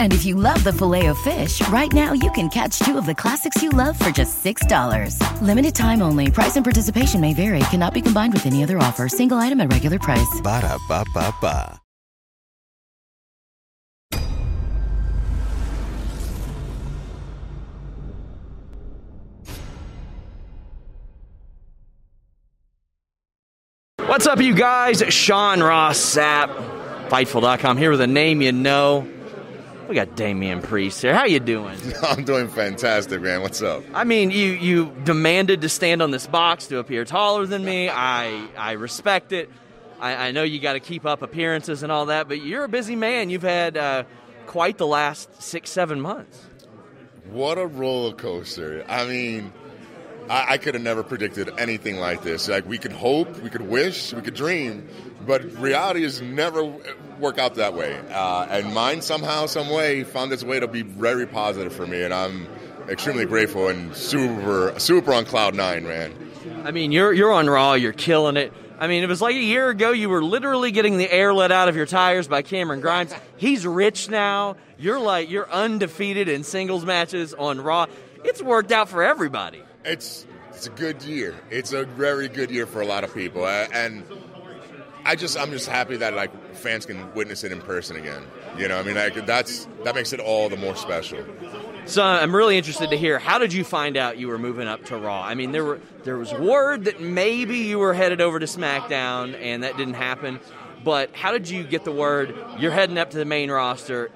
And if you love the Filet-O-Fish, right now you can catch two of the classics you love for just $6. Limited time only. Price and participation may vary. Cannot be combined with any other offer. Single item at regular price. Ba da ba ba ba. What's up, you guys? Sean Ross Sapp, Fightful.com, here with a name you know. We got Damian Priest here. How you doing? I'm doing fantastic, man. What's up? I mean, you you demanded to stand on this box to appear taller than me. I I respect it. I, I know you got to keep up appearances and all that, but you're a busy man. You've had uh, quite the last six seven months. What a roller coaster. I mean, I, I could have never predicted anything like this. Like, we could hope, we could wish, we could dream, but reality has never work out that way. Uh, and mine somehow, some way, found its way to be very positive for me, and I'm extremely grateful and super, super on cloud nine, man. I mean, you're you're on Raw. You're killing it. I mean, it was like a year ago. You were literally getting the air let out of your tires by Cameron Grimes. He's rich now. You're like you're undefeated in singles matches on Raw. It's worked out for everybody. It's it's a good year. It's a very good year for a lot of people, uh, and I just I'm just happy that like fans can witness it in person again. You know, I mean, like that's that makes it all the more special. So I'm really interested to hear how did you find out you were moving up to Raw? I mean, there were there was word that maybe you were headed over to SmackDown, and that didn't happen. But how did you get the word you're heading up to the main roster,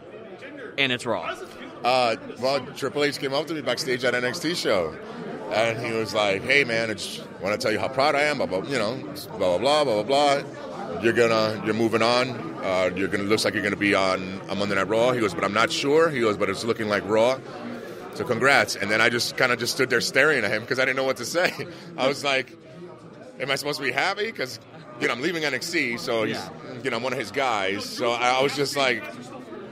and it's Raw? Uh, well, Triple H came up to me backstage at NXT show, and he was like, "Hey, man, I just want to tell you how proud I am. Blah, blah, you know, blah blah blah blah blah blah. You're gonna, you're moving on. Uh, you're gonna looks like you're gonna be on a Monday Night Raw." He goes, "But I'm not sure." He goes, "But it's looking like Raw." So congrats. And then I just kind of just stood there staring at him because I didn't know what to say. I was like, "Am I supposed to be happy?" Because you know I'm leaving NXT, so he's, you know I'm one of his guys. So I was just like,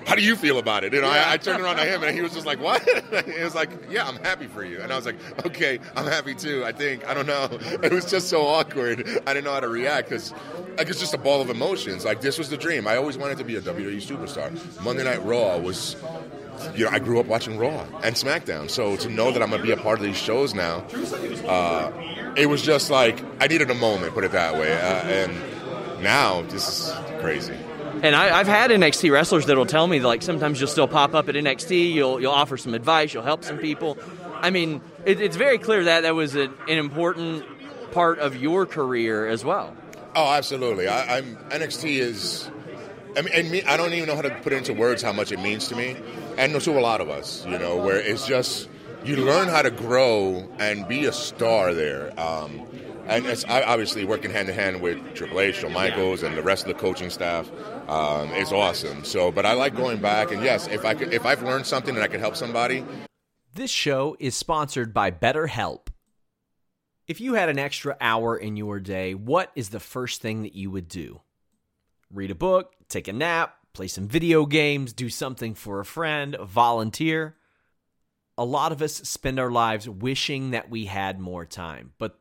how do you feel about it? You know, I, I, turned around to him and he was just like, what? he was like, yeah, I'm happy for you. And I was like, okay, I'm happy too, I think. I don't know. It was just so awkward. I didn't know how to react because like, it's just a ball of emotions. Like, this was the dream. I always wanted to be a WWE superstar. Monday Night Raw was, you know, I grew up watching Raw and SmackDown. So to know that I'm going to be a part of these shows now, uh, it was just like, I needed a moment, put it that way. Uh, and now, this is crazy. And I, have had NXT wrestlers that'll tell me like sometimes you'll still pop up at NXT, you'll you'll offer some advice, you'll help some people. I mean, it, it's very clear that that was an, an, important part of your career as well. Oh, absolutely. I, am NXT is. I mean, and me, I don't even know how to put into words how much it means to me, and to a lot of us, you know, where it's just you learn how to grow and be a star there. Um, and it's obviously working hand in hand with Triple H, Shawn Michaels, and the rest of the coaching staff um, is awesome. So, but I like going back, and yes, if I could, if I've learned something and I could help somebody. This show is sponsored by BetterHelp. If you had an extra hour in your day, what is the first thing that you would do? Read a book, take a nap, play some video games, do something for a friend, volunteer. A lot of us spend our lives wishing that we had more time, but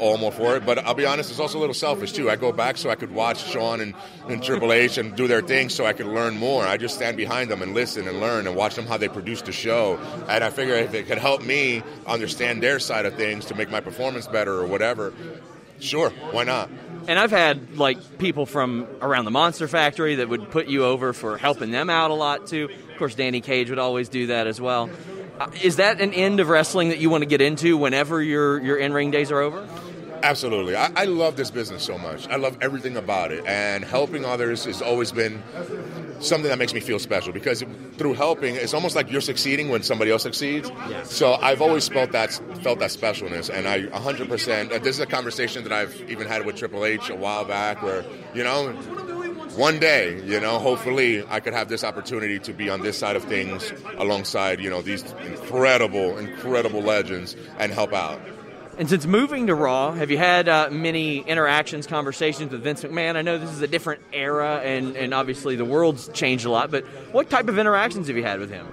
All more for it. But I'll be honest, it's also a little selfish too. I go back so I could watch Sean and, and Triple H and do their thing so I could learn more. I just stand behind them and listen and learn and watch them how they produce the show. And I figure if it could help me understand their side of things to make my performance better or whatever, sure, why not? And I've had like people from around the Monster Factory that would put you over for helping them out a lot too. Of course, Danny Cage would always do that as well. Uh, is that an end of wrestling that you want to get into whenever your your in ring days are over? Absolutely. I, I love this business so much. I love everything about it. And helping others has always been something that makes me feel special because through helping, it's almost like you're succeeding when somebody else succeeds. So I've always felt that felt that specialness, and I 100%. uh, This is a conversation that I've even had with Triple H a while back, where you know, one day, you know, hopefully I could have this opportunity to be on this side of things alongside, you know, these incredible, incredible legends and help out. And since moving to Raw, have you had uh, many interactions, conversations with Vince McMahon? I know this is a different era, and, and obviously the world's changed a lot, but what type of interactions have you had with him?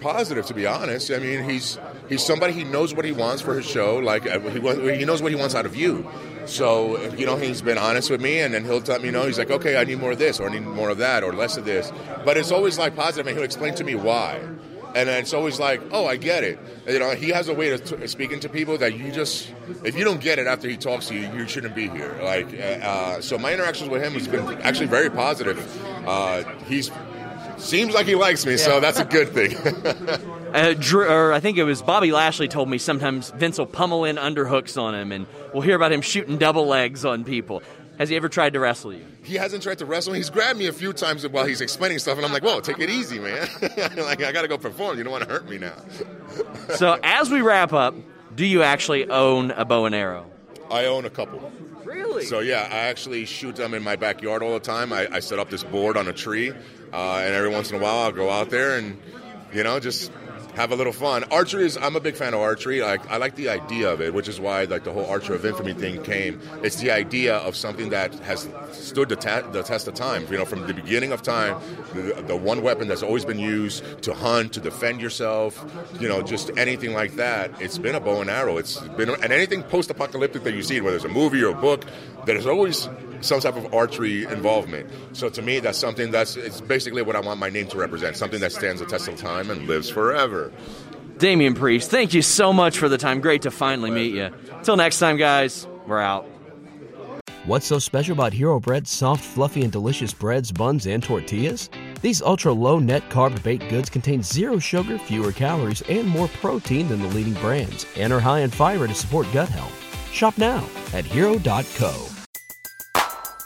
positive, to be honest. I mean, he's he's somebody he knows what he wants for his show. Like uh, he he knows what he wants out of you. So you know, he's been honest with me, and then he'll let me you know. He's like, okay, I need more of this, or I need more of that, or less of this. But it's always like positive, and he'll explain to me why. And then it's always like, oh, I get it. You know, he has a way of t- speaking to people that you just, if you don't get it after he talks to you, you shouldn't be here. Like, uh, so my interactions with him has been actually very positive. Uh, he's seems like he likes me, so that's a good thing. Uh, Drew, or I think it was Bobby Lashley told me sometimes Vince will pummel in underhooks on him, and we'll hear about him shooting double legs on people. Has he ever tried to wrestle you? he hasn't tried to wrestle. me. He's grabbed me a few times while he's explaining stuff, and I'm like, "Whoa, take it easy, man! like I got to go perform. You don't want to hurt me now." So as we wrap up, do you actually own a bow and arrow? I own a couple. Really? So yeah, I actually shoot them in my backyard all the time. I, I set up this board on a tree, uh, and every once in a while I'll go out there and you know just have a little fun. Archery is I'm a big fan of archery. Like I like the idea of it, which is why like the whole Archer of Infamy thing came. It's the idea of something that has stood the, ta- the test of time. You know, from the beginning of time, the, the one weapon that's always been used to hunt, to defend yourself. You know, just anything like that. It's been a bow and arrow. It's been and anything post-apocalyptic that you see, whether it's a movie or a book, there's always some type of archery involvement. So to me, that's something that's it's basically what I want my name to represent. Something that stands the test of time and lives forever. Damian Priest, thank you so much for the time. Great to finally meet you. Until next time, guys, we're out. What's so special about Hero Bread's soft, fluffy, and delicious breads, buns, and tortillas? These ultra low net carb baked goods contain zero sugar, fewer calories, and more protein than the leading brands, and are high in fiber to support gut health. Shop now at hero.co.